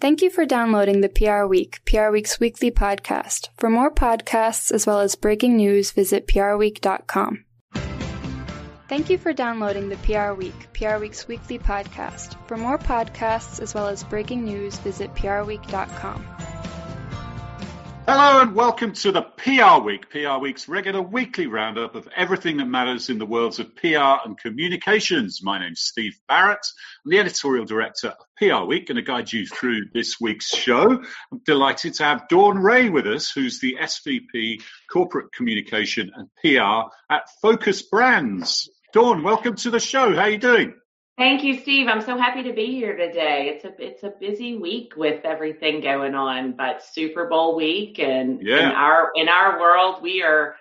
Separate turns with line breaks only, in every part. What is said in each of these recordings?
Thank you for downloading the PR Week, PR Week's weekly podcast. For more podcasts as well as breaking news, visit prweek.com. Thank you for downloading the PR Week, PR Week's weekly podcast. For more podcasts as well as breaking news, visit prweek.com.
Hello and welcome to the PR Week, PR Week's regular weekly roundup of everything that matters in the worlds of PR and communications. My name's Steve Barrett. I'm the editorial director of PR Week, going to guide you through this week's show. I'm delighted to have Dawn Ray with us, who's the SVP Corporate Communication and PR at Focus Brands. Dawn, welcome to the show. How are you doing?
Thank you, Steve. I'm so happy to be here today. It's a it's a busy week with everything going on, but Super Bowl week and
Yeah.
in our in our world, we are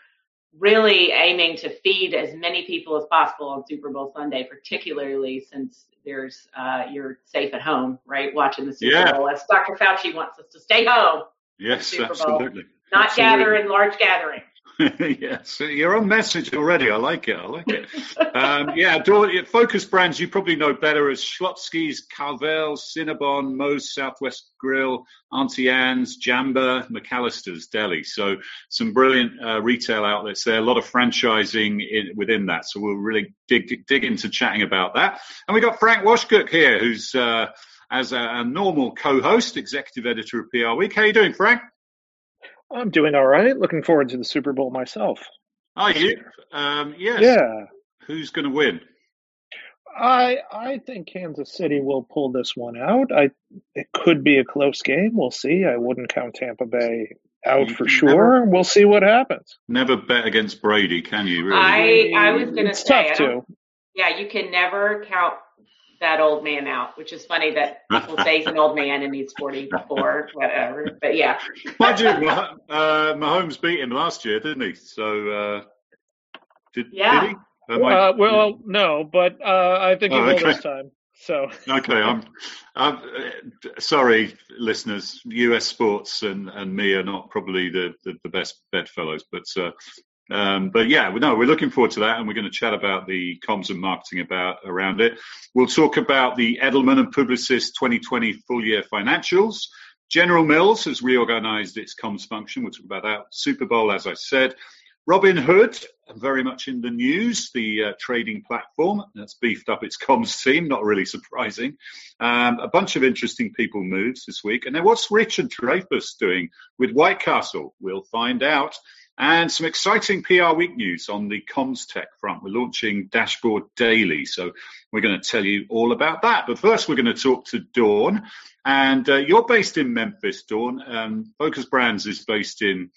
really aiming to feed as many people as possible on Super Bowl Sunday, particularly since there's uh, you're safe at home, right, watching the Super
Yeah.
Bowl. As Dr. Fauci wants us to stay home,
Yes,
Bowl.
absolutely.
not
Absolutely.
gather in large gatherings.
yes, you're on message already. I like it. I like it. um, yeah, Focus Brands you probably know better as Schlotzsky's, Carvel, Cinnabon, Moe's Southwest Grill, Auntie Anne's, Jamba, McAllister's Deli. So some brilliant uh, retail outlets there. A lot of franchising in, within that. So we'll really dig dig into chatting about that. And we got Frank Washkuch here, who's uh, as a, a normal co-host, executive editor of PR Week. How you doing, Frank?
I'm doing all right. Looking forward to the Super Bowl myself.
Are you? Um, yes.
Yeah,
Who's going to win?
I I think Kansas City will pull this one out. I it could be a close game. We'll see. I wouldn't count Tampa Bay out
You
for
can
sure. We'll see what happens.
Never bet against Brady, can you? Really?
I I was gonna say I
tough
don't
to.
Yeah, you can never count that old man out, which is funny that people say he's an old man and he's 44, whatever. But yeah,
Mind you, Mah- uh, Mahomes beat him last year, didn't he? So uh, did,
Yeah.
did he? Am I-
Uh, well, no, but uh, I think he
Oh,
will
okay.
this time. So
Okay, I'm, I'm uh, sorry, listeners. U.S. sports and, and me are not probably the, the, the best bedfellows, but uh, um, but yeah, no, we're looking forward to that, and we're going to chat about the comms and marketing about around it. We'll talk about the Edelman and Publicis 2020 full year financials. General Mills has reorganized its comms function. We'll talk about that. Super Bowl, as I said. Robinhood, very much in the news, the uh, trading platform that's beefed up its comms team, not really surprising. Um, a bunch of interesting people moves this week. And then what's Richard Dreyfuss doing with White Castle? We'll find out. And some exciting PR Week news on the comms tech front. We're launching Dashboard Daily, so we're going to tell you all about that. But first, we're going to talk to Dawn. And uh, you're based in Memphis, Dawn. Um, Focus Brands is based in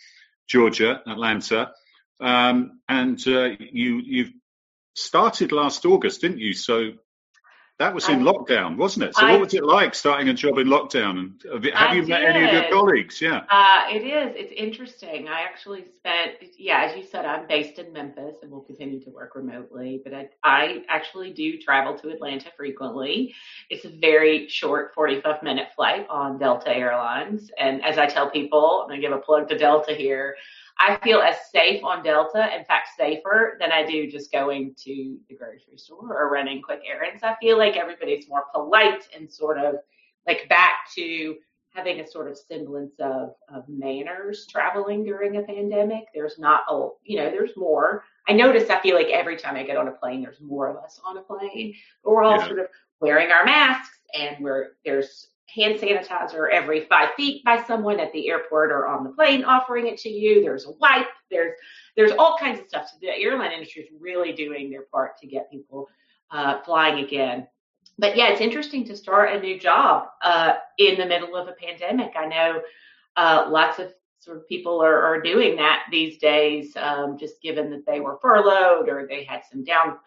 Georgia, Atlanta. Um, and uh, you you've started last August, didn't you? So that was in
I-
lockdown, wasn't it? So
I-
what was it like starting a job in lockdown? And have you,
I
met any of your colleagues? Yeah.
uh, it is. It's interesting. I actually spent, yeah, as you said, I'm based in Memphis and will continue to work remotely, but I, I actually do travel to Atlanta frequently. It's a very short 45 minute flight on Delta Airlines. And as I tell people, and to give a plug to Delta here. I feel as safe on Delta, in fact, safer than I do just going to the grocery store or running quick errands. I feel like everybody's more polite and sort of like back to having a sort of semblance of, of manners traveling during a pandemic. There's not a, you know, there's more. I notice, I feel like every time I get on a plane, there's more of us on a plane. But we're all
Yeah.
sort of wearing our masks and we're, there's hand sanitizer every five feet by someone at the airport or on the plane offering it to you. There's a wipe. There's, there's all kinds of stuff. So the airline industry is really doing their part to get people uh, flying again but yeah, it's interesting to start a new job uh, in the middle of a pandemic. I know uh, lots of sort of people are, are doing that these days, um, just given that they were furloughed or they had some down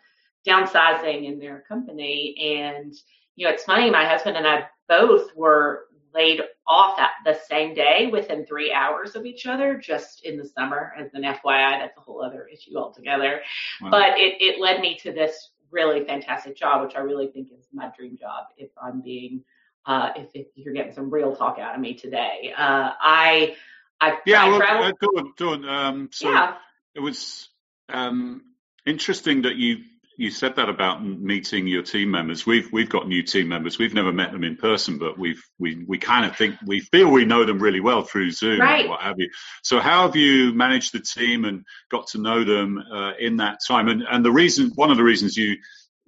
downsizing in their company. And you know, it's funny. My husband and I both were laid off at the same day within three hours of each other, just in the summer. As an FYI, that's a whole other issue altogether.
Wow.
But it, it led me to this really fantastic job, which I really think is my dream job. If I'm being, uh, if, if you're getting some real talk out of me today, uh, I, I,
Yeah,
I
well,
traveled.
uh, Dawn, Dawn, um, so
yeah,
it was um, interesting that you you said that about meeting your team members. We've we've got new team members. We've never met them in person, but we've we we kind of think we feel we know them really well through Zoom
right.
what have you. So how have you managed the team and got to know them uh, in that time? And and the reason one of the reasons you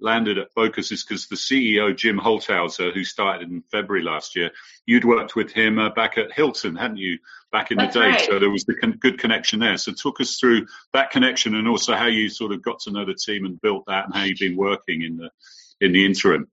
landed at Focus is because the CEO Jim Holthouser, who started in February last year, you'd worked with him uh, back at Hilton, hadn't you, back in
That's
the day?
Right.
So there was the con- good connection there. So talk us through that connection and also how you sort of got to know the team and built that, and how you've been working in the in the interim.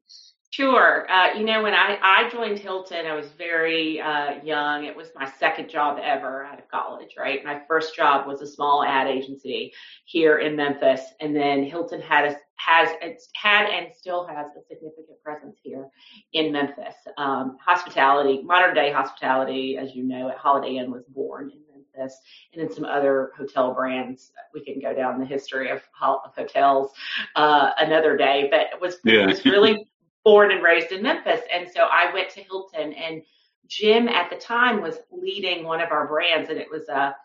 Sure. Uh, you know, when I, I joined Hilton, I was very uh, young. It was my second job ever out of college, right? My first job was a small ad agency here in Memphis. And then Hilton had a, has it's had and still has a significant presence here in Memphis. Um, hospitality, modern day hospitality, as you know, at Holiday Inn was born in Memphis, and then some other hotel brands. We can go down the history of, of hotels uh, another day, but it was,
Yeah.
it was really born and raised in Memphis. And so I went to Hilton and Jim at the time was leading one of our brands and it was a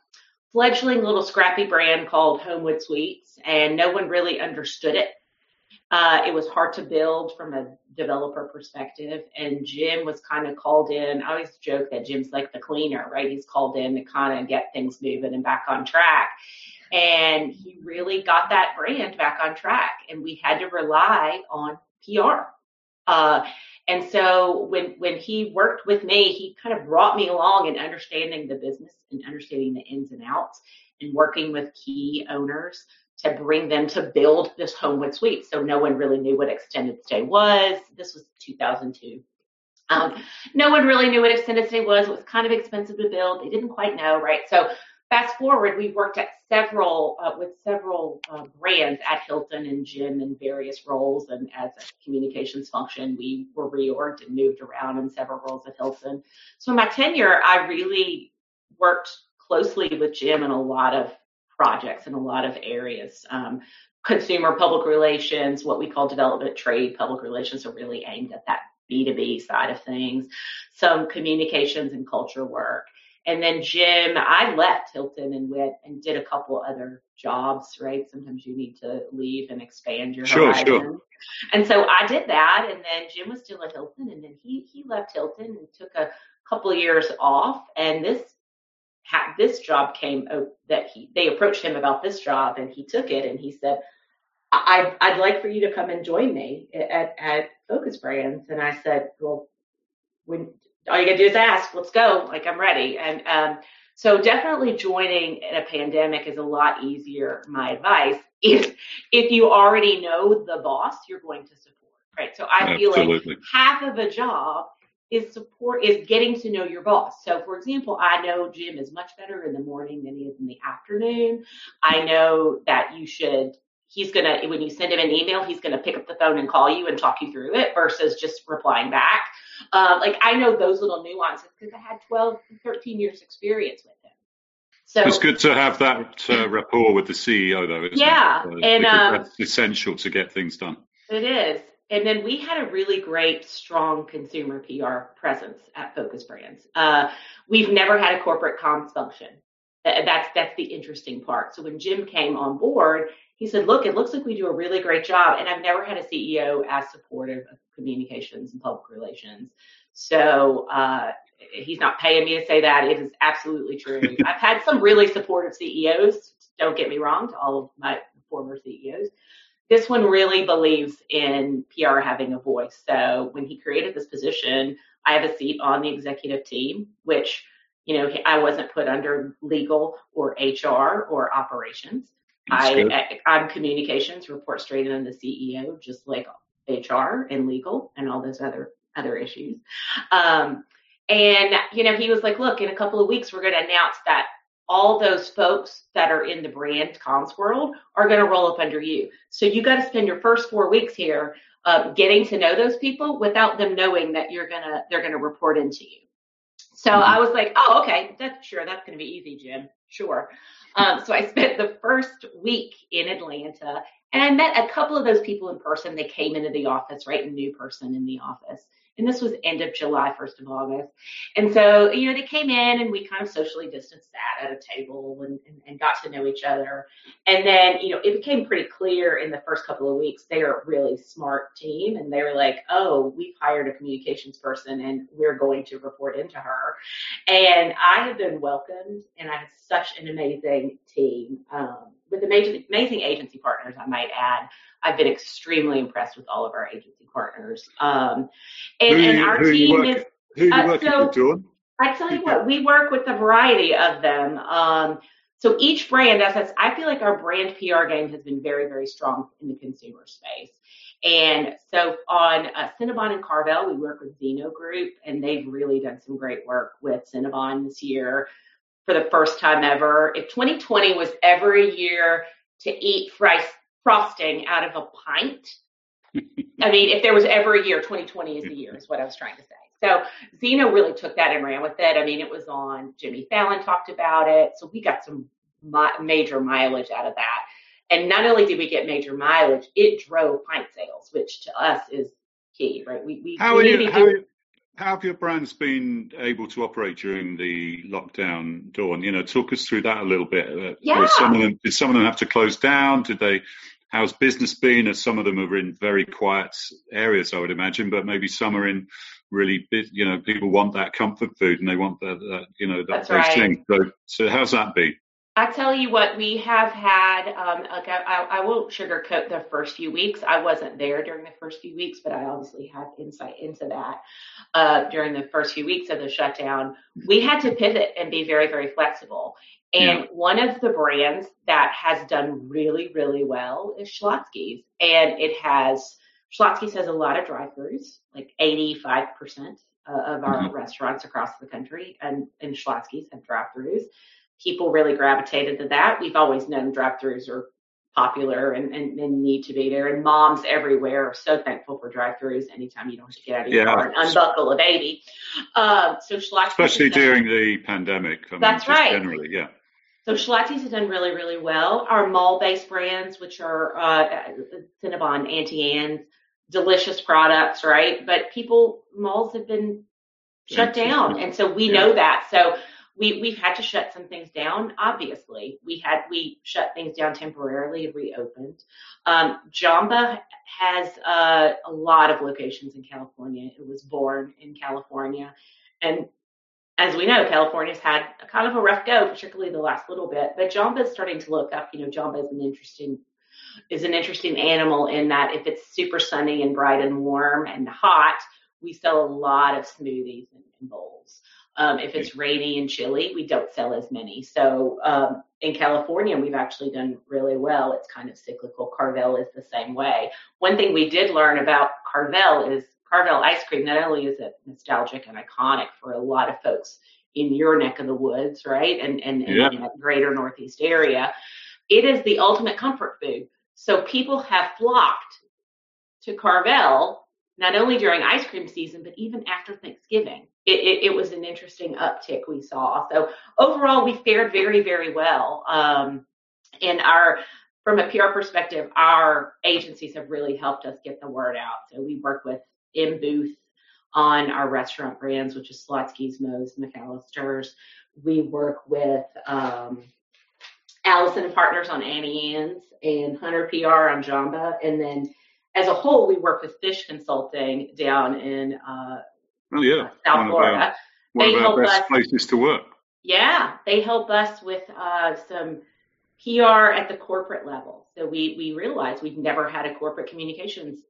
fledgling little scrappy brand called Homewood Suites and no one really understood it. Uh, it was hard to build from a developer perspective and Jim was kind of called in. I always joke that Jim's like the cleaner, right? He's called in to kind of get things moving and back on track. And he really got that brand back on track and we had to rely on PR uh, and so when when he worked with me, he kind of brought me along in understanding the business and understanding the ins and outs and working with key owners to bring them to build this Homewood suite. So no one really knew what extended stay was. This was 2002. Um, no one really knew what extended stay was. It was kind of expensive to build. They didn't quite know, right? So fast forward, we worked at several uh, with several uh, brands at Hilton and Jim in various roles, and as a communications function, we were reorged and moved around in several roles at Hilton. So in my tenure, I really worked closely with Jim in a lot of projects in a lot of areas. Um, consumer public relations, what we call development trade public relations, are really aimed at that B2B side of things. Some communications and culture work. And then Jim, I left Hilton and went and did a couple other jobs, right? Sometimes you need to leave and expand your
Sure,
horizon.
sure.
And so I did that, and then Jim was still at Hilton, and then he he left Hilton and took a couple of years off. And this this job came that he they approached him about this job, and he took it, and he said, I, I'd like for you to come and join me at, at Focus Brands. And I said, well, when all you gotta do is ask, let's go. Like I'm ready. And, um, so definitely joining in a pandemic is a lot easier. My advice if, if you already know the boss, you're going to support, right? So I feel like half of a job is support is getting to know your boss. So for example, I know Jim is much better in the morning than he is in the afternoon. I know that you should he's gonna when you send him an email, he's gonna pick up the phone and call you and talk you through it versus just replying back. Uh, like I know those little nuances because I had 12, 13 years experience with him. So
It's good to have that uh, rapport with the CEO, though. Isn't
Yeah,
it? Uh,
and, um,
that's essential to get things done.
It is. And then we had a really great, strong consumer PR presence at Focus Brands. Uh, we've never had a corporate comms function. That's that's the interesting part. So when Jim came on board, he said, "Look, it looks like we do a really great job." And I've never had a CEO as supportive of communications and public relations. So uh, he's not paying me to say that. It is absolutely true. I've had some really supportive CEOs. Don't get me wrong, to all of my former CEOs this one really believes in PR having a voice. So when he created this position, I have a seat on the executive team, which, you know, I wasn't put under legal or HR or operations. I, I, I'm communications, report straight into the CEO, just like HR and legal and all those other other issues. Um, and you know, he was like, "Look, in a couple of weeks, we're going to announce that all those folks that are in the brand comms world are going to roll up under you. So you got to spend your first four weeks here uh, getting to know those people without them knowing that you're gonna they're going to report into you." So
Mhm.
I was like, "Oh, okay, that's sure that's going to be easy, Jim. Sure." Um, so I spent the first week in Atlanta, and I met a couple of those people in person. They came into the office, right? A new person in the office. and this was end of July, 1st of August. And so, you know, they came in and we kind of socially distanced that at a table and, and, and got to know each other. And then, you know, it became pretty clear in the first couple of weeks, they're a really smart team. And they were like, oh, we've hired a communications person and we're going to report into her. And I have been welcomed and I have such an amazing team. Um, with amazing, amazing agency partners, I might add. I've been extremely impressed with all of our agency partners. Um, and,
who,
and our
who
team is.
Who you
uh, so-
with,
I tell you what, we work with a variety of them. Um, so each brand, as I, I feel like our brand PR game has been very, very strong in the consumer space. And so on uh, Cinnabon and Carvel, we work with Zeno Group, and they've really done some great work with Cinnabon this year for the first time ever. If 2020 was every year to eat frosting out of a pint, I mean, if there was ever a year, 2020 is the year, is what I was trying to say. So Zeno really took that and ran with it. I mean, it was on Jimmy Fallon talked about it, so we got some major mileage out of that. And not only did we get major mileage, it drove pint sales, which to us is key, right? We we,
How,
we
are
need to
you, how, how have your brands been able to operate during the lockdown, Dawn? You know, talk us through that a little bit. Uh,
Yeah.
some of them, did some of them have to close down? Did they? How's business been? As some of them are in very quiet areas, I would imagine, but maybe some are in really, you know, people want that comfort food and they want that, that you know, that,
That's
those
right.
things. So, so how's that been?
I tell you what, we have had, um, like I, I, I won't sugarcoat the first few weeks. I wasn't there during the first few weeks, but I obviously had insight into that uh, during the first few weeks of the shutdown. We had to pivot and be very, very flexible. And
Yeah.
one of the brands that has done really, really well is Schlotzsky's. And it has, Schlotzsky's has a lot of drive-throughs, like 85% uh, of our
Mhm.
restaurants across the country, and, and Schlotzsky's have drive-throughs people really gravitated to that. We've always known drive-throughs are popular and, and, and need to be there. And moms everywhere are so thankful for drive-throughs anytime you don't have to get out of your
Yeah.
car and unbuckle a baby. Um, so
Especially
done-
during the pandemic. I
That's
just
right.
Generally, yeah.
so Schlotzsky's has done really, really well. Our mall-based brands, which are uh, Cinnabon, Auntie Anne's, delicious products, right? But people, malls have been shut down, and so we
Yeah.
know that. So we we've had to shut some things down. Obviously, we had we shut things down temporarily and reopened. Um, Jamba has uh, a lot of locations in California. It was born in California, and as we know, California's had a kind of a rough go, particularly the last little bit. But Jamba is starting to look up. You know, Jamba is an interesting is an interesting animal in that if it's super sunny and bright and warm and hot, we sell a lot of smoothies and, and bowls. Um, if it's rainy and chilly, we don't sell as many. So um, in California, we've actually done really well. It's kind of cyclical. Carvel is the same way. One thing we did learn about Carvel is Carvel ice cream. Not only is it nostalgic and iconic for a lot of folks in your neck of the woods, right, and and, and
Yeah.
in that greater Northeast area, it is the ultimate comfort food. So people have flocked to Carvel not only during ice cream season, but even after Thanksgiving. It, it, it was an interesting uptick we saw. So overall, we fared very, very well. Um, and our, from a PR perspective, our agencies have really helped us get the word out. So we work with M Booth on our restaurant brands, which is Schlotzsky's, Moe's, McAllister's. We work with um, Allison and Partners on Auntie Anne's and Hunter PR on Jamba. And then as a whole, we work with Fish Consulting down in uh,
Oh yeah.
South
one
Florida.
Of our, one
They
of our
help
best
us-
places to work.
Yeah, they help us with uh, some PR at the corporate level. So we we realized we've never had a corporate communications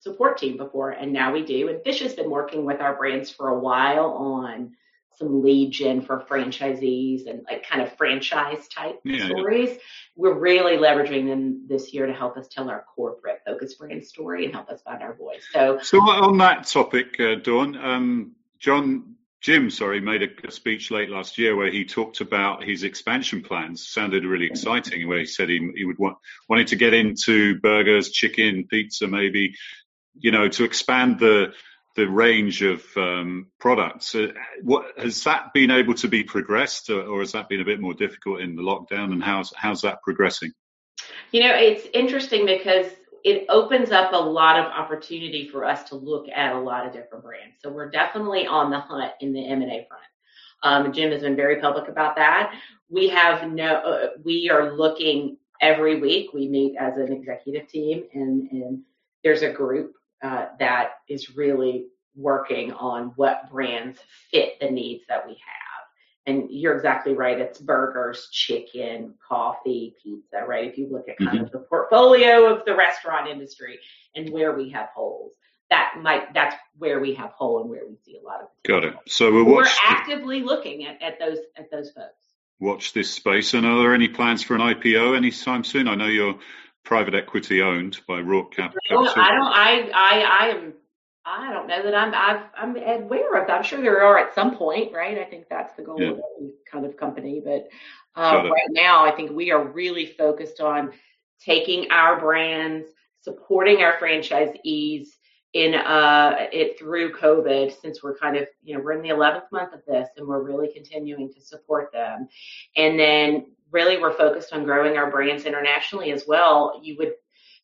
support team before, and now we do. And Fish has been working with our brands for a while on some lead gen for franchisees and like kind of franchise type
Yeah, yeah.
stories. We're really leveraging them this year to help us tell our corporate focus brand story and help us find our voice. So
So on that topic, uh, Dawn, um, John Jim, sorry, made a, a speech late last year where he talked about his expansion plans. Sounded really exciting. Where he said he, he would want wanted to get into burgers, chicken, pizza, maybe, you know, to expand the the range of um, products. Uh, what has that been able to be progressed, or, or has that been a bit more difficult in the lockdown? And how's how's that progressing?
You know, it's interesting because it opens up a lot of opportunity for us to look at a lot of different brands. So we're definitely on the hunt in the M&A front. Um, Jim has been very public about that. We have no, uh, we are looking every week. We meet as an executive team, and, and there's a group uh, that is really working on what brands fit the needs that we have. And you're exactly right. It's burgers, chicken, coffee, pizza, right? If you look at kind mm-hmm. of the portfolio of the restaurant industry and where we have holes, that might that's where we have hole and where we see a lot of
potential. got it. So we're,
we're actively looking at, at those at those folks.
Watch this space. And are there any plans for an IPO anytime soon? I know you're private equity owned by Roark Capital.
I don't. I I I am. I don't know that I'm. I've, I'm aware of. That. I'm sure there are at some point, right? I think that's the goal yeah. of any kind of company. But uh, right now, I think we are really focused on taking our brands, supporting our franchisees in uh it through COVID since we're kind of you know we're in the 11th month of this and we're really continuing to support them and then really we're focused on growing our brands internationally as well you would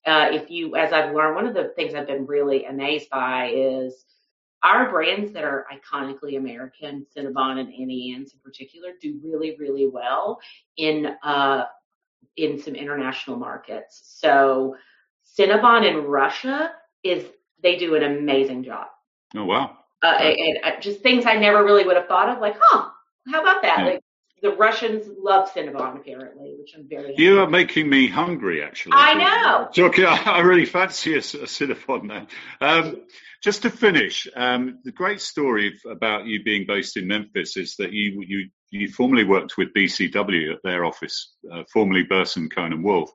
uh, if you as I've learned one of the things I've been really amazed by is our brands that are iconically American Cinnabon and Auntie Anne's in particular do really really well in uh in some international markets so Cinnabon in Russia is they do an amazing job.
Oh wow!
Uh, and, and, uh, just things I never really would have thought of, like, huh, how about that? Yeah. Like the Russians love Cinnabon apparently, which I'm very.
You are making me hungry, actually.
I know.
Talking, I really fancy a, a Cinnabon now. Um, just to finish, um, the great story about you being based in Memphis is that you you you formerly worked with BCW at their office, uh, formerly Burson Cohn and Wolfe,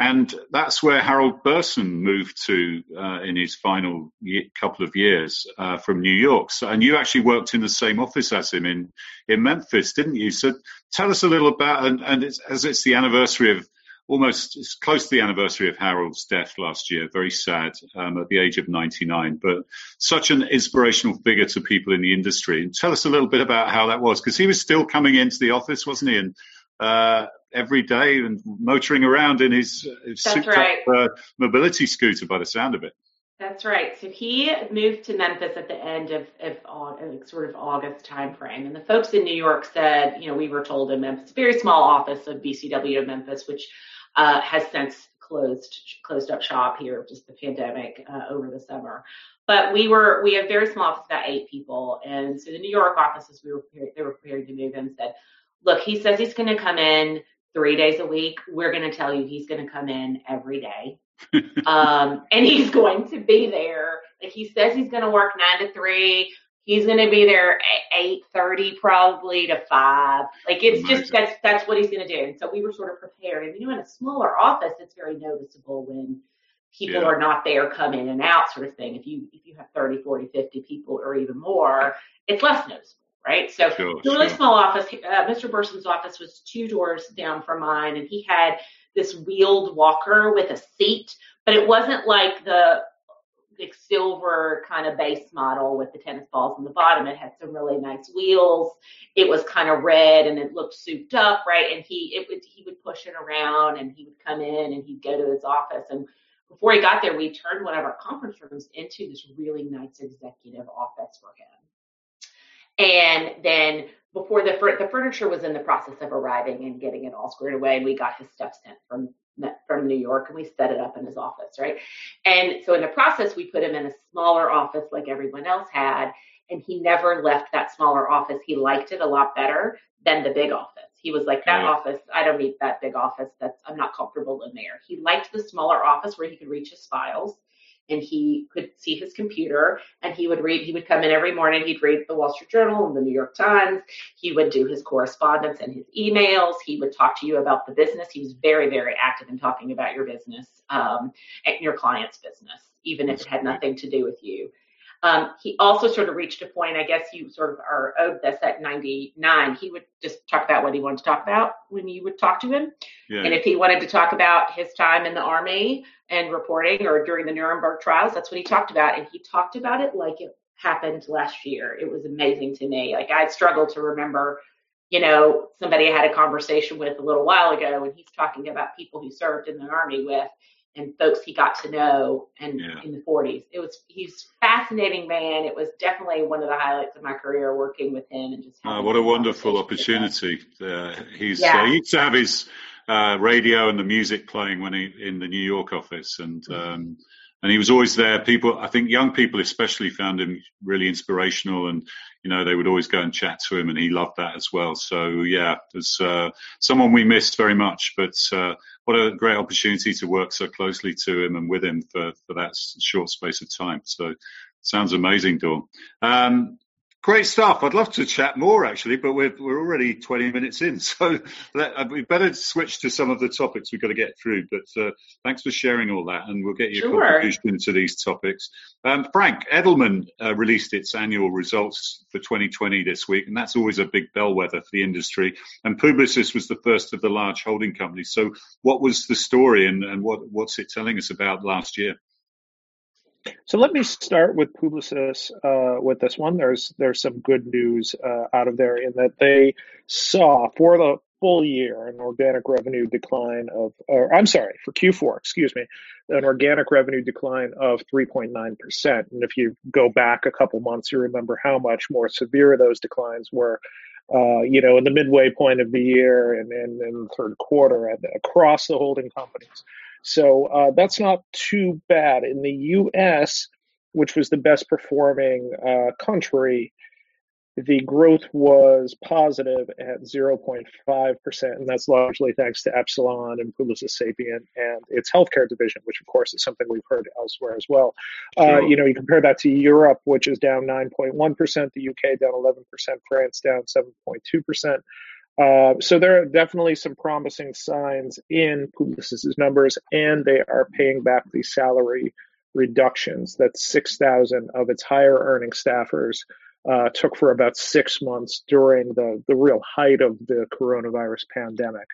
and that's where Harold Burson moved to uh, in his final couple of years uh, from New York. So, and you actually worked in the same office as him in, in Memphis, didn't you? So tell us a little about, and, and it's, as it's the anniversary of almost it's close to the anniversary of Harold's death last year. Very sad um, at the age of 99, but such an inspirational figure to people in the industry. And tell us a little bit about how that was, because he was still coming into the office, wasn't he? And uh, every day and motoring around in his, his
right.
up, uh, mobility scooter by the sound of it.
That's right. So he moved to Memphis at the end of, of August, sort of August timeframe. And the folks in New York said, you know, we were told in Memphis, very small office of BCW of Memphis, which uh, has since closed closed up shop here, just the pandemic uh, over the summer. But we were we have very small office, about eight people, and so the New York offices we were prepared, they were prepared to move in said, look, he says he's going to come in three days a week. We're going to tell you he's going to come in every day. um, and he's going to be there. Like he says he's going to work nine to three. He's going to be there at eight thirty, probably to five. Like it's Amazing. just that's that's what he's going to do. And so we were sort of prepared. And you know, in a smaller office, it's very noticeable when people yeah. are not there, come in and out, sort of thing. If you if you have 30, 40, 50 people or even more, it's less noticeable right? So sure, the really sure. small office. Uh, Mr. Burson's office was two doors down from mine, and he had this wheeled walker with a seat, but it wasn't like the like silver kind of base model with the tennis balls in the bottom. It had some really nice wheels. It was kind of red and it looked souped up, right? And he it would he would push it around and he would come in and he'd go to his office and before he got there, we turned one of our conference rooms into this really nice executive office for him. And then before the the furniture was in the process of arriving and getting it all squared away, and we got his stuff sent from from New York and we set it up in his office, right? And so in the process, we put him in a smaller office like everyone else had, and he never left that smaller office. He liked it a lot better than the big office. He was like, that mm. office, I don't need that big office. That's I'm not comfortable in there. He liked the smaller office where he could reach his files and he could see his computer and he would read he would come in every morning he'd read the wall street journal and the new york times. He would do his correspondence and his emails. He would talk to you about the business. He was very very active in talking about your business um, and your client's business even if it had nothing to do with you um, he also sort of reached a point, I guess you sort of are owed this at 99. He would just talk about what he wanted to talk about when you would talk to him. Yeah. And if he wanted to talk about his time in the army and reporting or during the Nuremberg trials, that's what he talked about. And he talked about it like it happened last year. It was amazing to me. Like I struggled to remember, you know, somebody I had a conversation with a little while ago and he's talking about people he served in the army with and folks he got to know and yeah. in the 40s. It was he's fascinating man. It was definitely one of the highlights of my career working with him and just.
Oh, what a wonderful opportunity! Uh, he's yeah. uh, he used to have his uh, radio and the music playing when he in the New York office, and mm-hmm. um, and he was always there. People, I think, young people especially found him really inspirational, and you know they would always go and chat to him, and he loved that as well. So yeah, there's uh, someone we missed very much, but uh, what a great opportunity to work so closely to him and with him for for that short space of time. So sounds amazing, Dawn. Um, Great stuff. I'd love to chat more actually, but we're we're already 20 minutes in, so let, uh, we better switch to some of the topics we've got to get through. But uh, thanks for sharing all that, and we'll get your sure. contribution to these topics. Um, Frank Edelman uh, released its annual results for 2020 this week, and that's always a big bellwether for the industry. And Publicis was the first of the large holding companies. So, what was the story, and, and what what's it telling us about last year?
So let me start with Publicis uh, with this one. There's there's some good news uh, out of there in that they saw for the full year an organic revenue decline of, or I'm sorry, for Q4, excuse me, an organic revenue decline of 3.9%. And if you go back a couple months, you remember how much more severe those declines were. Uh, you know, in the midway point of the year and in the third quarter and across the holding companies. So uh, that's not too bad. In the U.S., which was the best performing uh, country, the growth was positive at 0.5%, and that's largely thanks to Epsilon and Publicis Sapient and its healthcare division, which of course is something we've heard elsewhere as well. Uh, sure. Uh, you know, you compare that to Europe, which is down 9.1%, the UK down 11%, France down 7.2%. Uh, so there are definitely some promising signs in Publicis's numbers, and they are paying back the salary reductions that 6,000 of its higher earning staffers uh, took for about six months during the, the real height of the coronavirus pandemic.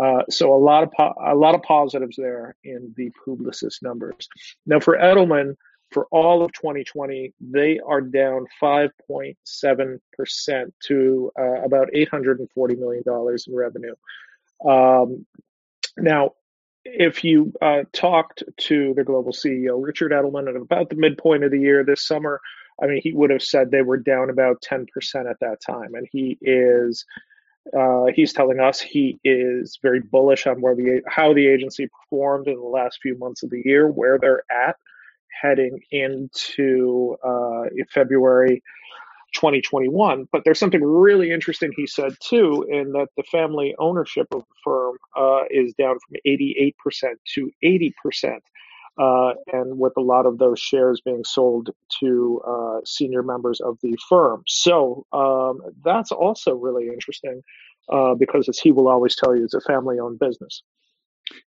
Uh, so a lot of po- a lot of positives there in the Publicis numbers. Now for Edelman, for all of 2020, they are down 5.7% to uh, about $840 million in revenue. Um, now, if you uh, talked to the global CEO, Richard Edelman, at about the midpoint of the year this summer, I mean, he would have said they were down about 10% at that time. And he is. Uh, he's telling us he is very bullish on where the how the agency performed in the last few months of the year, where they're at, heading into uh, February 2021. But there's something really interesting he said too, in that the family ownership of the firm uh, is down from 88% to 80%. Uh, and with a lot of those shares being sold to uh, senior members of the firm. So um, that's also really interesting uh, because, as he will always tell you, it's a family owned business.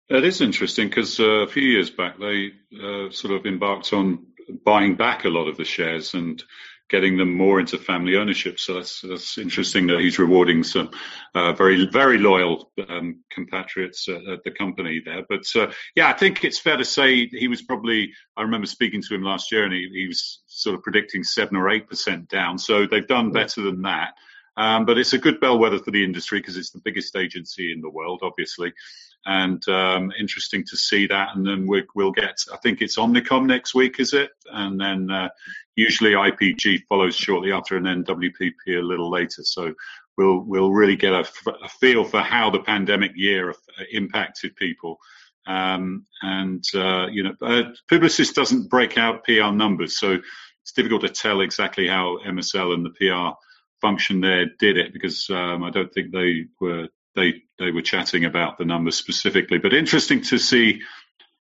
It is interesting because uh, a few years back they uh, sort of embarked on buying back a lot of the shares and getting them more into family ownership. So that's that's interesting that he's rewarding some uh, very very loyal um, compatriots at, at, the company there. But uh, yeah, I think it's fair to say he was probably. I remember speaking to him last year, and he, he was sort of predicting seven or eight percent down. So they've done better than that. Um, but it's a good bellwether for the industry because it's the biggest agency in the world, obviously and um, interesting to see that. And then we, will get, I think it's Omnicom next week, is it? And then uh, usually IPG follows shortly after, and then WPP a little later. So we'll we'll really get a, a feel for how the pandemic year impacted people. Um, and uh, you know, uh, Publicis doesn't break out PR numbers, so it's difficult to tell exactly how MSL and the PR function there did it because um, I don't think they were they they were chatting about the numbers specifically. But interesting to see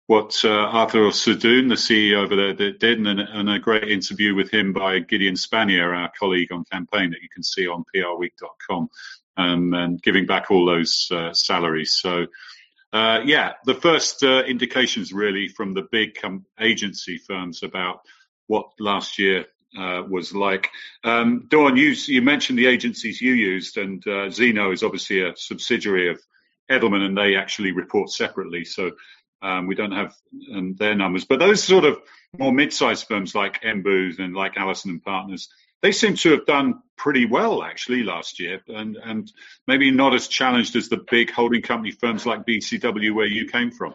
what uh, Arthur Sadoun, the CEO over there, did, and, and, a great interview with him by Gideon Spanier, our colleague on campaign that you can see on prweek.com, um, and giving back all those uh, salaries. So. Uh, yeah, the first uh, indications really from the big com- agency firms about what last year uh, was like. Um, Dawn, you, you mentioned the agencies you used, and uh, Zeno is obviously a subsidiary of Edelman, and they actually report separately. So um, we don't have um, their numbers. But those sort of more mid-sized firms like M and like Allison and Partners, they seem to have done pretty well actually last year, and and maybe not as challenged as the big holding company firms like BCW where you came from.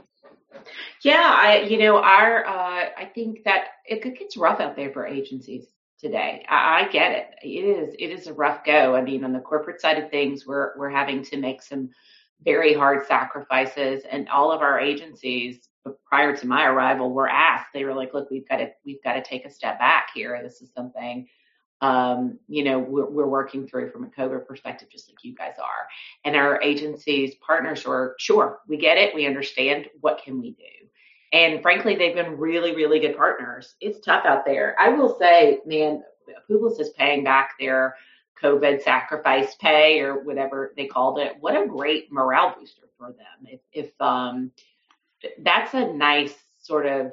Yeah, I you know our uh, I think that it gets rough out there for agencies today. I, I get it. It is it is a rough go. I mean, on the corporate side of things, we're we're having to make some very hard sacrifices, and all of our agencies prior to my arrival were asked. They were like, "Look, we've got to we've got to take a step back here. This is something." Um, you know, we're, we're working through from a COVID perspective, just like you guys are. And our agencies partners are sure we get it, we understand. What can we do? And frankly, they've been really, really good partners. It's tough out there. I will say, man, Publicis is paying back their COVID sacrifice pay or whatever they called it. What a great morale booster for them. If, if um, that's a nice sort of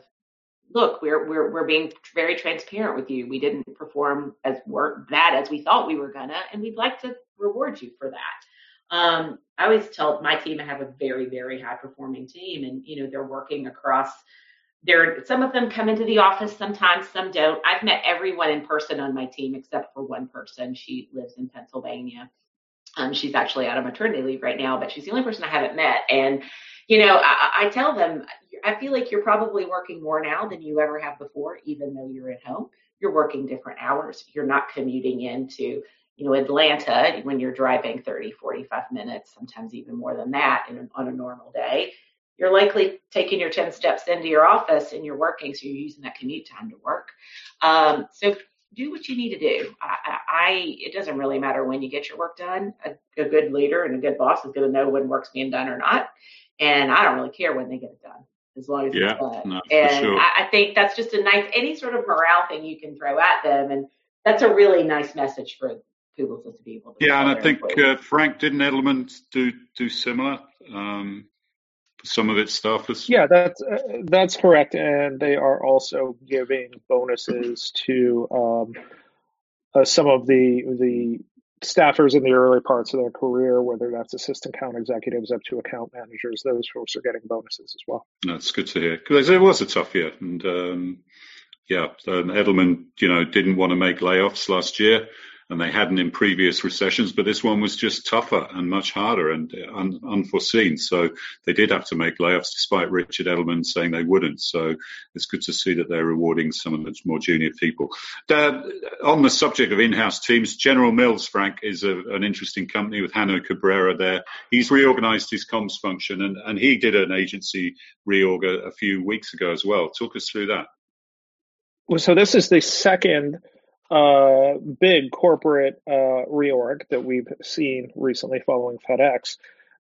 look, we're we're we're being very transparent with you. We didn't perform as work bad as we thought we were gonna, and we'd like to reward you for that. Um, I always tell my team I have a very very high performing team, and you know they're working across. There, some of them come into the office sometimes, some don't. I've met everyone in person on my team except for one person. She lives in Pennsylvania. Um, she's actually out of maternity leave right now, but she's the only person I haven't met. And you know, I, I tell them, I feel like you're probably working more now than you ever have before, even though you're at home. You're working different hours. You're not commuting into, you know, Atlanta when you're driving 30, 45 minutes, sometimes even more than that in, on a normal day. You're likely taking your 10 steps into your office and you're working, so you're using that commute time to work. Um, so do what you need to do. I, I, it doesn't really matter when you get your work done. A, a good leader and a good boss is going to know when work's being done or not and I don't really care when they get it done as long as
yeah,
it's done.
No,
and
sure.
I, I think that's just a nice any sort of morale thing you can throw at them, and that's a really nice message for people to be able to.
Yeah, and I think uh, Frank didn't Edelman do do similar. Um, some of its stuff is
yeah that's uh, that's correct and they are also giving bonuses to um, uh, some of the the staffers in the early parts of their career, whether that's assistant account executives up to account managers, those folks are getting bonuses as well.
That's good to hear because it was a tough year, and um, yeah, Edelman, you know, didn't want to make layoffs last year and they hadn't in previous recessions, but this one was just tougher and much harder and un- unforeseen. So they did have to make layoffs despite Richard Edelman saying they wouldn't. So it's good to see that they're rewarding some of the more junior people. Uh, on the subject of in-house teams, General Mills, Frank, is a, an interesting company with Jano Cabrera there. He's reorganized his comms function and, and he did an agency reorg a, a few weeks ago as well. Talk us through that.
Well, so this is the second uh, big corporate uh, reorg that we've seen recently following FedEx.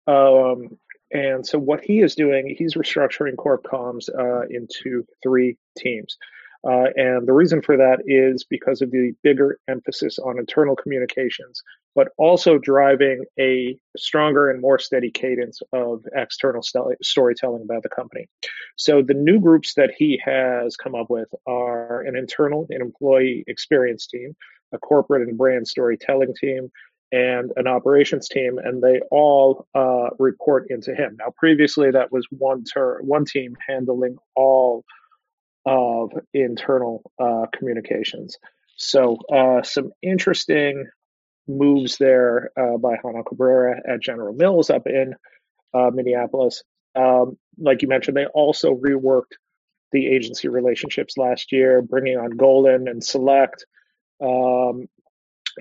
Um, and so what he is doing, he's restructuring Corp Comms uh, into three teams. Uh, and the reason for that is because of the bigger emphasis on internal communications, but also driving a stronger and more steady cadence of external st- storytelling about the company. So the new groups that he has come up with are an internal and employee experience team, a corporate and brand storytelling team, and an operations team, and they all uh, report into him. Now, previously, that was one ter- one team handling all of internal uh, communications. So uh, some interesting moves there uh, by Jano Cabrera at General Mills up in uh, Minneapolis. Um, like you mentioned, they also reworked the agency relationships last year, bringing on Golin and Select, um,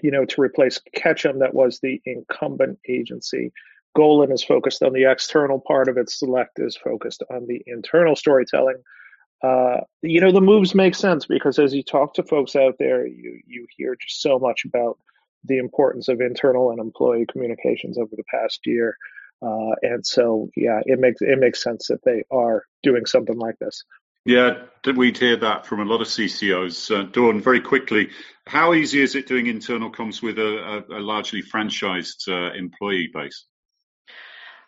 you know, to replace Ketchum, that was the incumbent agency. Golin is focused on the external part of it. Select is focused on the internal storytelling uh, you know the moves make sense because as you talk to folks out there, you you hear just so much about the importance of internal and employee communications over the past year, uh, and so yeah, it makes it makes sense that they are doing something like this.
Yeah, we'd hear that from a lot of CCOs. Uh, Dawn, very quickly, how easy is it doing internal comms with a, a, a largely franchised uh, employee base?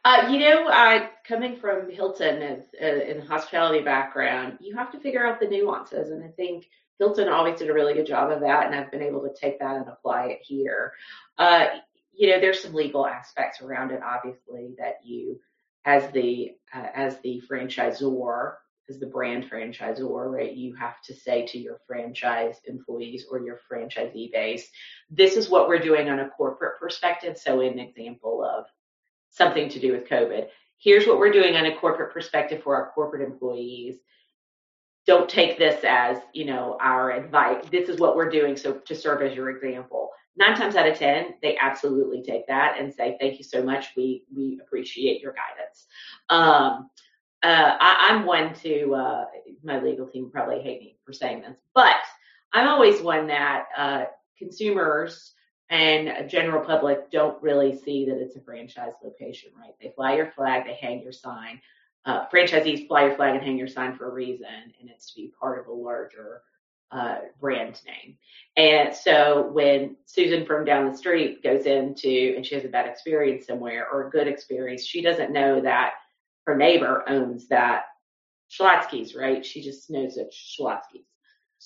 Uh, you know, uh, coming from Hilton as, uh, in hospitality background, you have to figure out the nuances, and I think Hilton always did a really good job of that, and I've been able to take that and apply it here. Uh, you know, there's some legal aspects around it, obviously, that you, as the uh, as the franchisor, as the brand franchisor, right, you have to say to your franchise employees or your franchisee base, this is what we're doing on a corporate perspective. So, an example of something to do with COVID. here's what we're doing on a corporate perspective for our corporate employees. Don't take this as, you know, our advice. This is what we're doing. So to serve as your example. Nine times out of 10, they absolutely take that and say, thank you so much. We, we appreciate your guidance. Um, uh, I, am one to, uh, my legal team probably hate me for saying this, but I'm always one that, uh, consumers and general public don't really see that it's a franchise location, right? They fly your flag, they hang your sign. Uh, franchisees fly your flag and hang your sign for a reason, and it's to be part of a larger uh, brand name. And so when Susan from down the street goes into and she has a bad experience somewhere or a good experience, she doesn't know that her neighbor owns that Schlotzsky's, right? She just knows it's Schlotzsky's.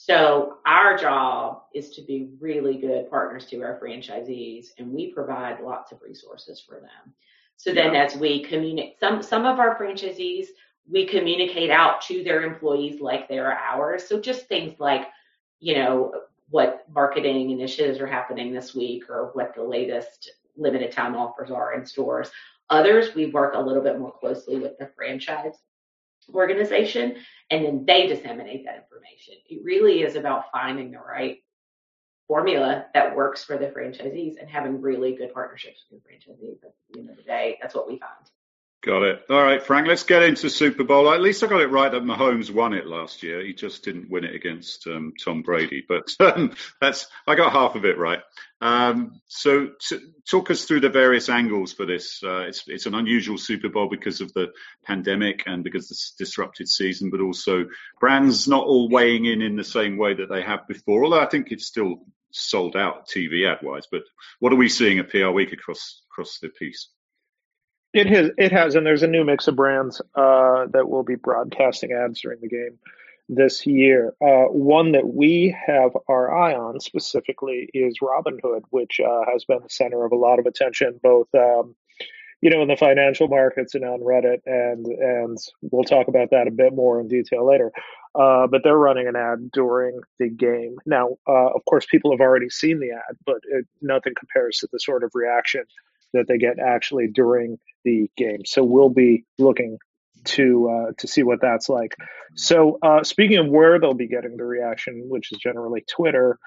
So our job is to be really good partners to our franchisees and we provide lots of resources for them. So then yeah. as we communicate, some, some of our franchisees, we communicate out to their employees like they're ours. So just things like, you know, what marketing initiatives are happening this week or what the latest limited time offers are in stores. Others, we work a little bit more closely with the franchise organization and then they disseminate that information. It really is about finding the right formula that works for the franchisees and having really good partnerships with the franchisees. At the end of the day, that's what we find.
Got it. All right, Frank, let's get into Super Bowl. At least I got it right that Mahomes won it last year. He just didn't win it against um, Tom Brady, but um, that's I got half of it right. Um, so t- talk us through the various angles for this. Uh, it's, it's an unusual Super Bowl because of the pandemic and because of this disrupted season, but also brands not all weighing in in the same way that they have before, although I think it's still sold out TV ad wise. But what are we seeing at PR Week across, across the piece?
It has, it has, and there's a new mix of brands uh, that will be broadcasting ads during the game this year. Uh, one that we have our eye on specifically is Robinhood, which uh, has been the center of a lot of attention, both um, you know in the financial markets and on Reddit, and and we'll talk about that a bit more in detail later. Uh, but they're running an ad during the game. Now, uh, of course, people have already seen the ad, but it, nothing compares to the sort of reaction that they get actually during the game. So we'll be looking to uh, to see what that's like. So uh, speaking of where they'll be getting the reaction, which is generally Twitter,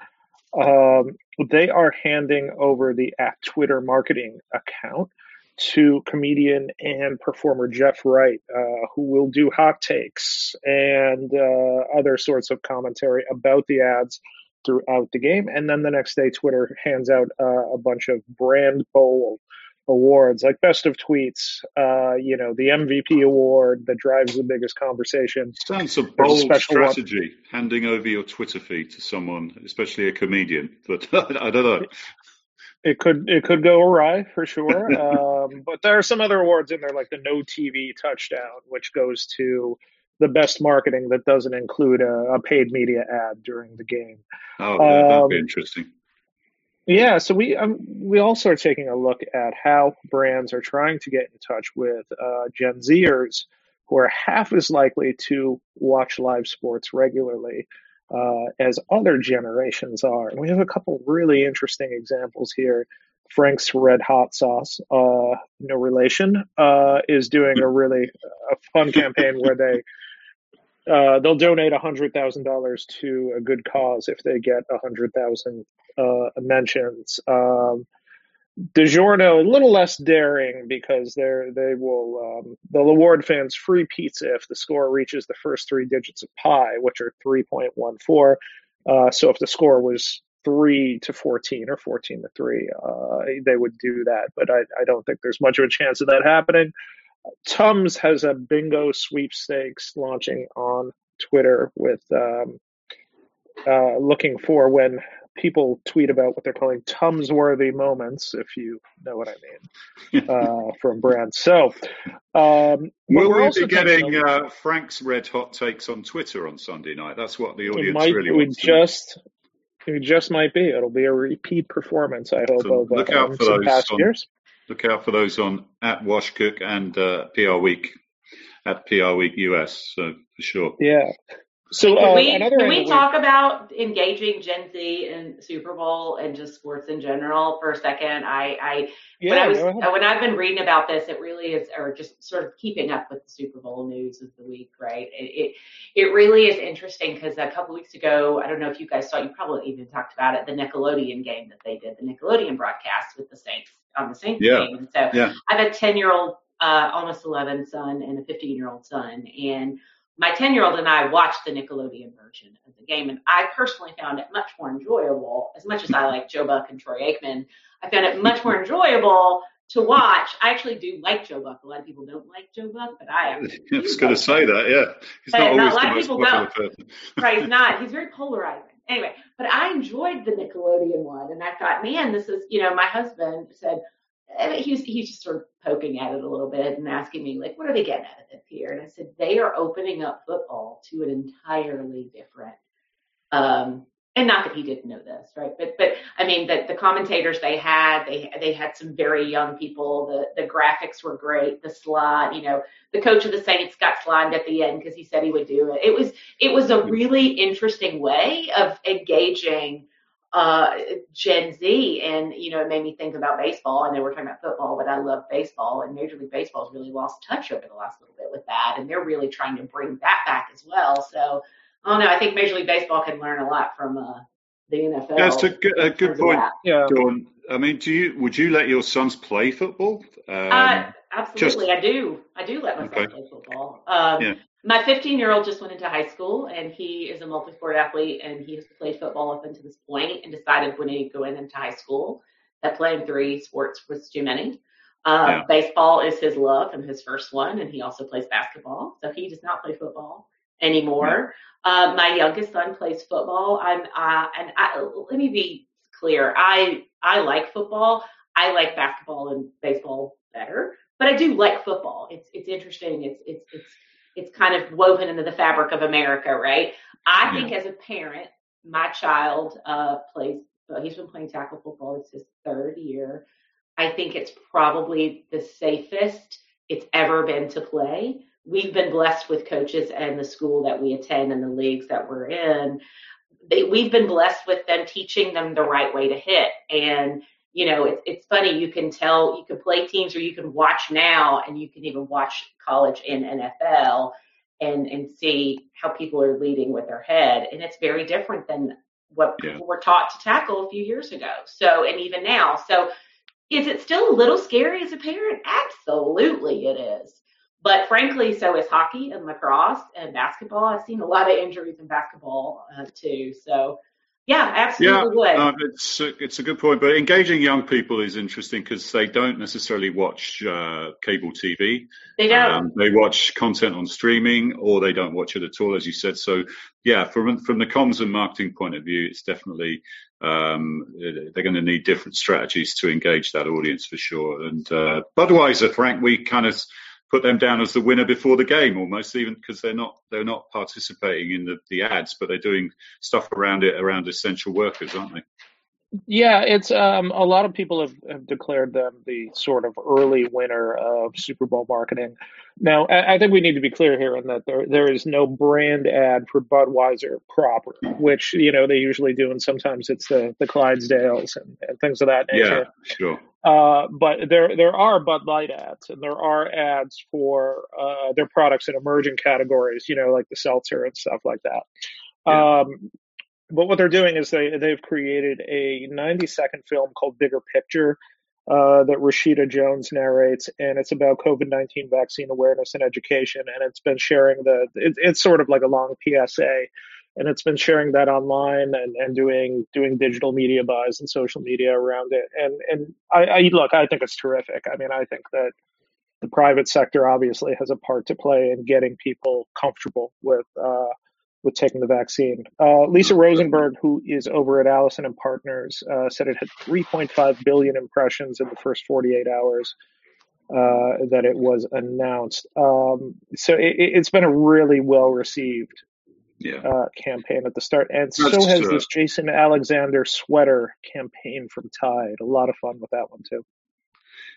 um, they are handing over the at Twitter marketing account to comedian and performer Jeff Wright, uh, who will do hot takes and uh, other sorts of commentary about the ads throughout the game. And then the next day, Twitter hands out uh, a bunch of brand bowl awards like best of tweets uh you know the mvp award that drives the biggest conversation
sounds a bold a strategy one. handing over your twitter feed to someone especially a comedian but i don't know
it could it could go awry for sure um, but there are some other awards in there like the no tv touchdown which goes to the best marketing that doesn't include a, a paid media ad during the game
oh yeah, that'd be um, interesting
yeah, so we um, we also are taking a look at how brands are trying to get in touch with uh, Gen Zers who are half as likely to watch live sports regularly uh, as other generations are. And we have a couple really interesting examples here. Frank's Red Hot Sauce, uh, no relation, uh, is doing a really a fun campaign where they uh, they'll donate hundred thousand dollars to a good cause if they get a hundred thousand uh, mentions. Um, DiGiorno a little less daring because they're they will um, they'll award fans free pizza if the score reaches the first three digits of pi, which are three point one four. Uh, so if the score was three to fourteen or fourteen to three, uh, they would do that. But I, I don't think there's much of a chance of that happening. Tums has a bingo sweepstakes launching on Twitter with um, uh, looking for when people tweet about what they're calling Tums-worthy moments, if you know what I mean, uh, from brands. So, um,
will we be getting uh, Frank's red hot takes on Twitter on Sunday night? That's what the audience
might,
really wants.
We just, it just might be. It'll be a repeat performance. I hope so of
look
out
um, for those past on, years. Look out for those on at Washkuch and uh, PR Week at PR Week US. So for sure.
Yeah. So
can
uh,
we, can we
angle-
talk about engaging Gen Z in Super Bowl and just sports in general for a second? I, I when I was
go ahead.
when I've been reading about this, it really is, or just sort of keeping up with the Super Bowl news of the week, right? It it, it really is interesting because a couple weeks ago, I don't know if you guys saw, you probably even talked about it, the Nickelodeon game that they did, the Nickelodeon broadcast with the Saints on the Saints
Yeah.
and so
Yeah.
I have a ten year old, uh, almost eleven son, and a fifteen year old son, and my 10 year old and I watched the Nickelodeon version of the game, and I personally found it much more enjoyable. As much as I like Joe Buck and Troy Aikman, I found it much more enjoyable to watch. I actually do like Joe Buck. A lot of people don't like Joe Buck, but I actually
I was going to say that, yeah. He's
But
not
not a
always
lot
the
of people
popular
don't.
person.
right, he's not. He's very polarizing. Anyway, but I enjoyed the Nickelodeon one, and I thought, man, this is, you know, my husband said, mean, he's he's just sort of poking at it a little bit and asking me like, what are they getting out of it here? And I said they are opening up football to an entirely different. Um, and not that he didn't know this, right? But but I mean, the the commentators they had, they they had some very young people. The the graphics were great. The slide, you know, the coach of the Saints got slimed at the end because he said he would do it. It was it was a really interesting way of engaging uh, Gen Z, and you know, it made me think about baseball. I know we're talking about football, but I love baseball, and Major League Baseball has really lost touch over the last little bit with that, and they're really trying to bring that back as well. So, I don't know. I think Major League Baseball can learn a lot from uh, the NFL.
That's a good, a good point.
Yeah.
Dawn. I mean, do you would you let your sons play football? Um,
uh, absolutely, I do. I do let my son
Okay.
play football. Um,
Yeah.
My 15 year old just went into high school, and he is a multi sport athlete, and he has played football up until this point, and decided when he go in into high school that playing three sports was too many. Uh,
Yeah.
Baseball is his love and his first one, and he also plays basketball. So he does not play football anymore. Uh, my youngest son plays football. I'm, uh, and I, let me be clear. I I like football. I like basketball and baseball better, but I do like football. It's it's interesting. It's it's it's it's kind of woven into the fabric of America, right? I think as a parent, my child uh, plays. Well, he's been playing tackle football. It's his third year. I think it's probably the safest it's ever been to play. We've been blessed with coaches and the school that we attend and the leagues that we're in. They, we've been blessed with them teaching them the right way to hit. And, you know, it's, it's funny. You can tell, you can play teams or you can watch now and you can even watch college and NFL and, and see how people are leading with their head. And it's very different than what
Yeah.
people were taught to tackle a few years ago. So, and even now. So, is it still a little scary as a parent? Absolutely, it is. But frankly, so is hockey and lacrosse and basketball. I've seen a lot of injuries in basketball uh, too. So, yeah,
Yeah,
absolutely would.
uh, it's a, it's a good point. But engaging young people is interesting because they don't necessarily watch uh, cable TV.
they don't.
Um, they watch content on streaming, or they don't watch it at all, as you said. So, yeah, from from the comms and marketing point of view, it's definitely um, they're going to need different strategies to engage that audience for sure. And uh, Budweiser, Frank, we kind of put them down as the winner before the game, almost even because they're not they're not participating in the, the ads, but they're doing stuff around it around essential workers, aren't they?
Yeah, it's um, a lot of people have, have declared them the sort of early winner of Super Bowl marketing. Now, I, I think we need to be clear here in that there there is no brand ad for Budweiser proper, which you know they usually do, and sometimes it's the the Clydesdales and, and things of that nature.
Yeah, sure.
Uh, but there there are Bud Light ads, and there are ads for uh, their products in emerging categories, you know, like the seltzer and stuff like that.
Yeah.
Um, but what they're doing is they they've created a 90 second film called Bigger Picture uh, that Rashida Jones narrates, and it's about COVID 19 vaccine awareness and education, and it's been sharing the it, it's sort of like a long PSA. And it's been sharing that online and, and doing doing digital media buys and social media around it. And and I, I look, I think it's terrific. I mean, I think that the private sector obviously has a part to play in getting people comfortable with uh, with taking the vaccine. Uh, Lisa Rosenberg, who is over at Allison and Partners, uh, said it had 3.5 billion impressions in the first 48 hours uh, that it was announced. Um, so it, it's been a really well received
Yeah.
uh, campaign at the start, and so has
uh,
this Jason Alexander sweater campaign from Tide. A lot of fun with that one too.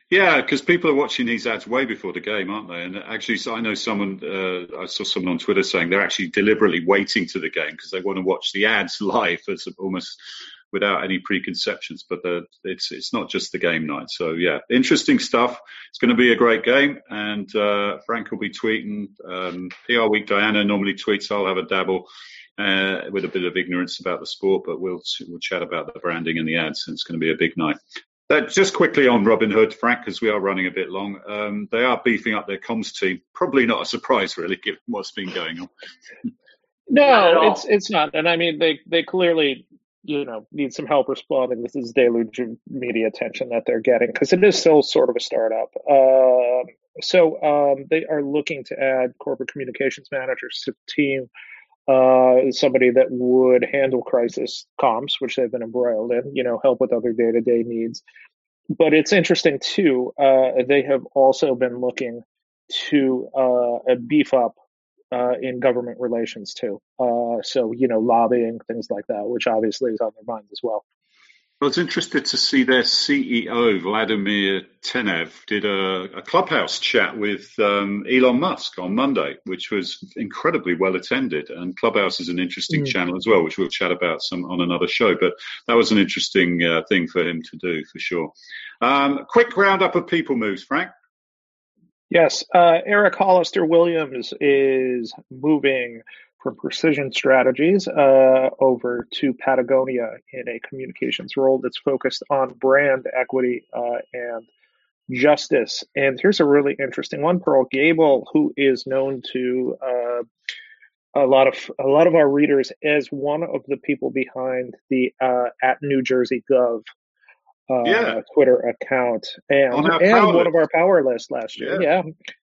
Yeah, because people are watching these ads way before the game, aren't they? And actually, so I know someone, uh, I saw someone on Twitter saying they're actually deliberately waiting to the game because they want to watch the ads live as almost without any preconceptions. But the, it's it's not just the game night. So yeah, interesting stuff. It's going to be a great game, and uh, Frank will be tweeting. Um, PR Week Diana normally tweets. I'll have a dabble. Uh, with a bit of ignorance about the sport, but we'll we'll chat about the branding and the ads. And it's going to be a big night. Uh, just quickly on Robinhood, Frank, because we are running a bit long. Um, they are beefing up their comms team. Probably not a surprise, really, given what's been going on.
no, it's it's not, and I mean they they clearly you know need some help responding this deluge of media attention that they're getting because it is still sort of a startup. Uh, so um, they are looking to add corporate communications managers to the team. Uh, somebody that would handle crisis comms, which they've been embroiled in, you know, help with other day to day needs. But it's interesting too. Uh, they have also been looking to uh, beef up uh, in government relations too. Uh, so you know, lobbying things like that, which obviously is on their minds as well.
I was interested to see their CEO Vladimir Tenev did a, a clubhouse chat with um, Elon Musk on Monday, which was incredibly well attended. And Clubhouse is an interesting mm. channel as well, which we'll chat about some on another show. But that was an interesting uh, thing for him to do for sure. Um, quick roundup of people moves, Frank.
Yes, uh, Eric Hollister Williams is moving from Precision Strategies uh, over to Patagonia in a communications role that's focused on brand equity uh, and justice. And here's a really interesting one: Pearl Gabel, who is known to uh, a lot of a lot of our readers as one of the people behind the uh, at New Jersey Gov uh, yeah. Twitter account and, and one of our power lists last year. Yeah. yeah.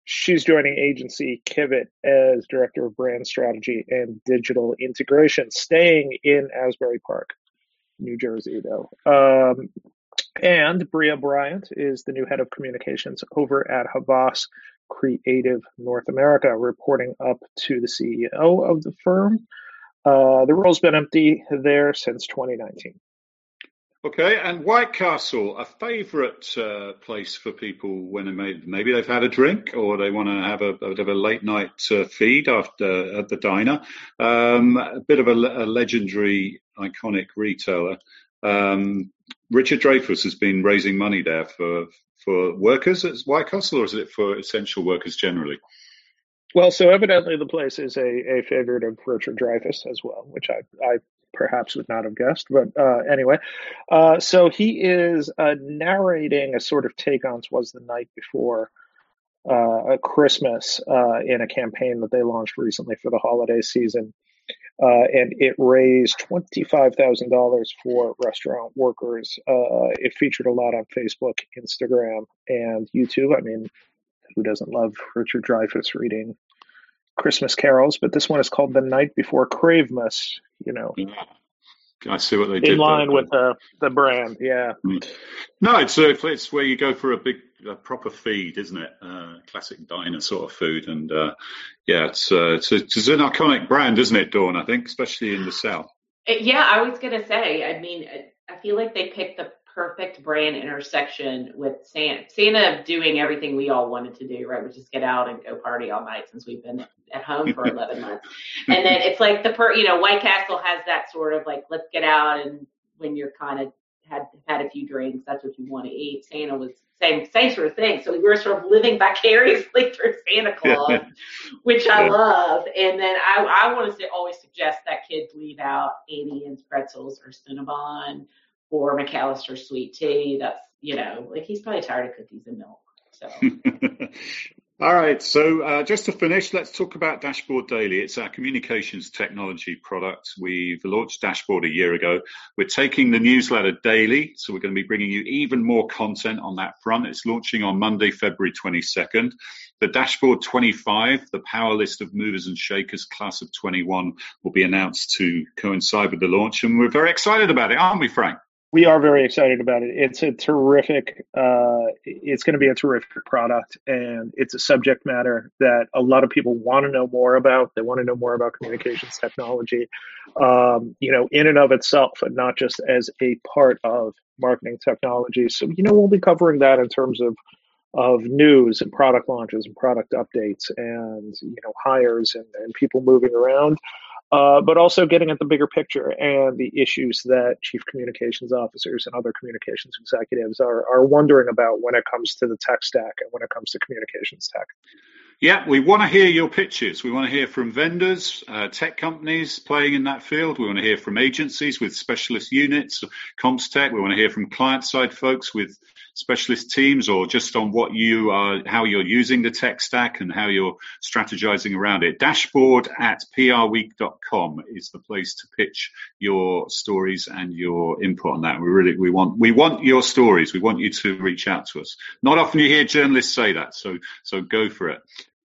She's joining agency Kivvit as director of brand strategy and digital integration, staying in Asbury Park, New Jersey, though. Um, and Bria Bryant is the new head of communications over at Havas Creative North America, reporting up to the CEO of the firm. Uh, the role's been empty there since 2019.
Okay, and White Castle, a favourite uh, place for people when may, maybe they've had a drink or they want to have a, a bit of a late night uh, feed after at the diner. Um, a bit of a, a legendary, iconic retailer. Um, Richard Dreyfuss has been raising money there for for workers at White Castle, or is it for essential workers generally?
Well, so evidently the place is a, a favorite of Richard Dreyfuss as well, which I, I perhaps would not have guessed. But uh, anyway, uh, so he is uh, narrating a sort of take on was the night before uh, Christmas uh, in a campaign that they launched recently for the holiday season. Uh, and it raised $25,000 for restaurant workers. it featured a lot on Facebook, Instagram, and YouTube. I mean, who doesn't love Richard Dreyfuss reading Christmas carols, but this one is called The Night Before Cravemas, you know.
I see what they
in
did.
In line there. with the the brand, yeah.
Mm. No, it's uh, it's where you go for a big a proper feed, isn't it? Uh, classic diner sort of food, and uh, yeah, it's, uh, it's, it's an iconic brand, isn't it, Dawn? I think, especially in the south.
Yeah, I was gonna say. I mean, I feel like they picked the perfect brand intersection with Santa. Santa doing everything we all wanted to do, right? Which is get out and go party all night since we've been at home for 11 months. And then it's like the per, you know, White Castle has that sort of like, let's get out and when you're kind of had had a few drinks, that's what you want to eat. Santa was same same sort of thing. So we were sort of living vicariously through Santa Claus, which I love. And then I I want to say always suggest that kids leave out Annie's pretzels or Cinnabon or McAlister sweet tea. That's you know, like he's probably tired of cookies and milk. So.
All right, so uh, just to finish, let's talk about Dashboard Daily. It's our communications technology product. We've launched Dashboard a year ago. We're taking the newsletter daily, so we're going to be bringing you even more content on that front. It's launching on Monday, February 22nd. The Dashboard 25, the power list of movers and shakers class of 21, will be announced to coincide with the launch, and we're very excited about it, aren't we, Frank?
We are very excited about it. It's a terrific, uh, it's going to be a terrific product, and it's a subject matter that a lot of people want to know more about. They want to know more about communications technology, um, you know, in and of itself, and not just as a part of marketing technology. So, you know, we'll be covering that in terms of of news and product launches and product updates and you know hires and, and people moving around uh, but also getting at the bigger picture and the issues that chief communications officers and other communications executives are, are wondering about when it comes to the tech stack and when it comes to communications tech.
Yeah, we want to hear your pitches. We want to hear from vendors, uh, tech companies playing in that field. We want to hear from agencies with specialist units, CommsTech. We want to hear from client side folks with specialist teams or just on what you are, how you're using the tech stack and how you're strategizing around it. Dashboard at prweek.com is the place to pitch your stories and your input on that. We really, we want, we want your stories. We want you to reach out to us. Not often you hear journalists say that. So, so go for it.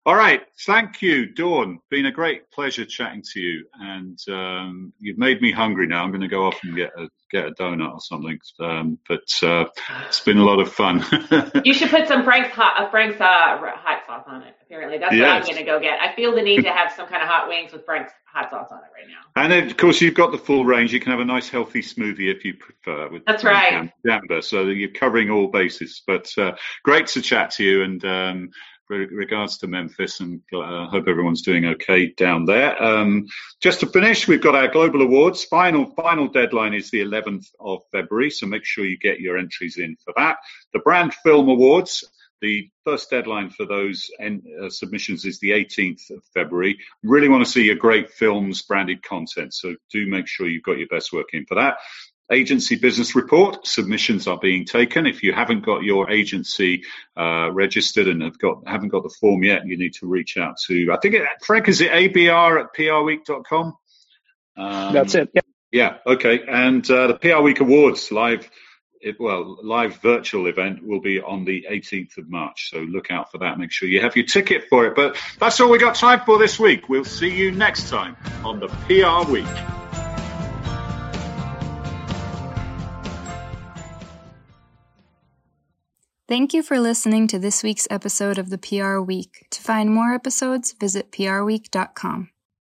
All right. Thank you, Dawn. Been a great pleasure chatting to you. And um, you've made me hungry now. I'm going to go off and get a get a donut or something. Um, but uh, it's been a lot of fun.
you should put some Frank's hot uh, Frank's uh, hot sauce on it. Apparently, that's yes. what I'm going to go get. I feel the need to have some kind of hot wings with Frank's hot sauce on it right now.
And then, of course, you've got the full range. You can have a nice healthy smoothie if you prefer. With
that's right.
Jamba, so you're covering all bases. But uh, great to chat to you and. Um, regards to Memphis, and I uh, hope everyone's doing okay down there. Um, just to finish, we've got our global awards. Final final deadline is the 11th of February, so make sure you get your entries in for that. The Brand Film Awards. The first deadline for those en- uh, submissions is the 18th of February. Really want to see your great films, branded content, so do make sure you've got your best work in for that agency business report submissions are being taken. If you haven't got your agency uh, registered and have got haven't got the form yet, you need to reach out to. I think it, Frank is it abr at prweek.com.
Um, That's it.
Yeah. Yeah. Okay. And uh, the PR Week Awards live. It, well, live virtual event will be on the 18th of March, so look out for that. Make sure you have your ticket for it. But that's all we got time for this week. We'll see you next time on the PR Week.
Thank you for listening to this week's episode of the PR Week. To find more episodes, visit prweek.com.